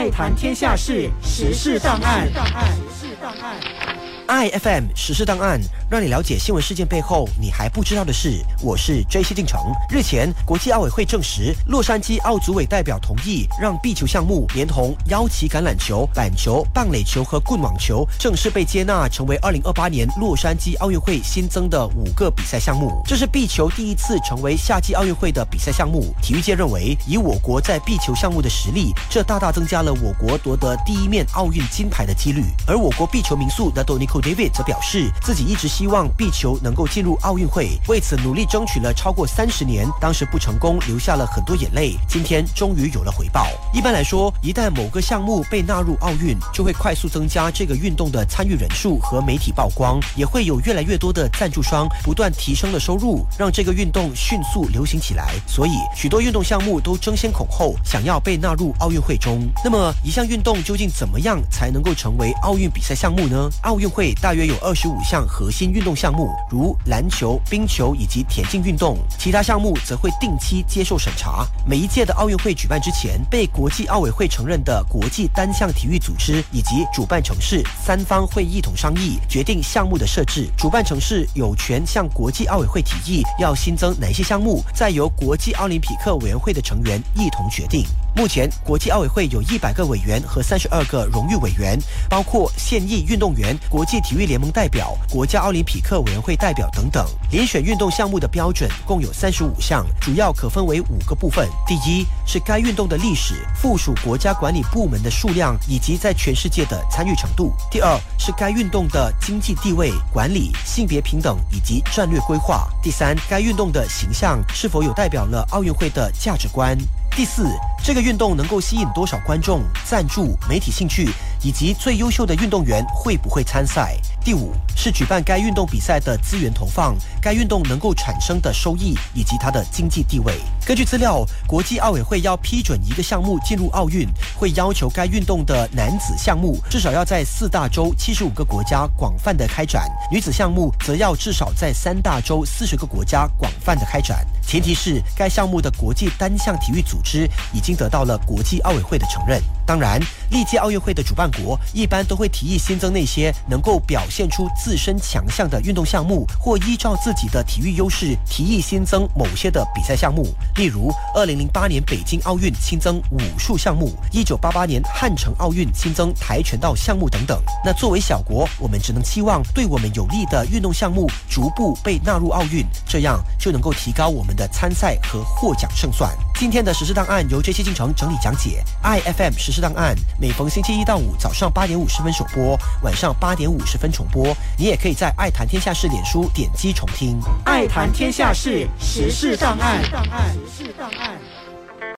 爱谈天下事，时事档案。iFM 时事档案，让你了解新闻事件背后你还不知道的事。我是 J C 进城。日前，国际奥委会证实，洛杉矶奥组委代表同意让壁球项目连同腰旗橄榄球、板球、棒垒球和棍网球正式被接纳，成为2028年洛杉矶奥运会新增的五个比赛项目。这是壁球第一次成为夏季奥运会的比赛项目。体育界认为，以我国在壁球项目的实力，这大大增加了我国夺得第一面奥运金牌的几率。而我国壁球名宿的 David 则表示，自己一直希望壁球能够进入奥运会，为此努力争取了超过三十年。当时不成功，留下了很多眼泪。今天终于有了回报。一般来说，一旦某个项目被纳入奥运，就会快速增加这个运动的参与人数和媒体曝光，也会有越来越多的赞助商不断提升了收入，让这个运动迅速流行起来。所以，许多运动项目都争先恐后想要被纳入奥运会中。那么，一项运动究竟怎么样才能够成为奥运比赛项目呢？奥运会。大约有二十五项核心运动项目，如篮球、冰球以及田径运动。其他项目则会定期接受审查。每一届的奥运会举办之前，被国际奥委会承认的国际单项体育组织以及主办城市三方会一同商议，决定项目的设置。主办城市有权向国际奥委会提议要新增哪些项目，再由国际奥林匹克委员会的成员一同决定。目前，国际奥委会有一百个委员和三十二个荣誉委员，包括现役运动员、国际体育联盟代表、国家奥林匹克委员会代表等等。遴选运动项目的标准共有三十五项，主要可分为五个部分：第一是该运动的历史、附属国家管理部门的数量以及在全世界的参与程度；第二是该运动的经济地位、管理、性别平等以及战略规划；第三，该运动的形象是否有代表了奥运会的价值观。第四，这个运动能够吸引多少观众、赞助、媒体兴趣，以及最优秀的运动员会不会参赛？第五是举办该运动比赛的资源投放，该运动能够产生的收益以及它的经济地位。根据资料，国际奥委会要批准一个项目进入奥运，会要求该运动的男子项目至少要在四大洲七十五个国家广泛的开展，女子项目则要至少在三大洲四十个国家广泛的开展。前提是该项目的国际单项体育组织已经得到了国际奥委会的承认。当然，历届奥运会的主办国一般都会提议新增那些能够表现出自身强项的运动项目，或依照自己的体育优势提议新增某些的比赛项目。例如，二零零八年北京奥运新增武术项目，一九八八年汉城奥运新增跆拳道项目等等。那作为小国，我们只能期望对我们有利的运动项目逐步被纳入奥运，这样就能够提高我们的参赛和获奖胜算。今天的实事档案由 J C 进程整理讲解，iFM 实事档案每逢星期一到五早上八点五十分首播，晚上八点五十分重播。你也可以在爱谈天下事脸书点击重听。爱谈天下事，实事档案。时事档案。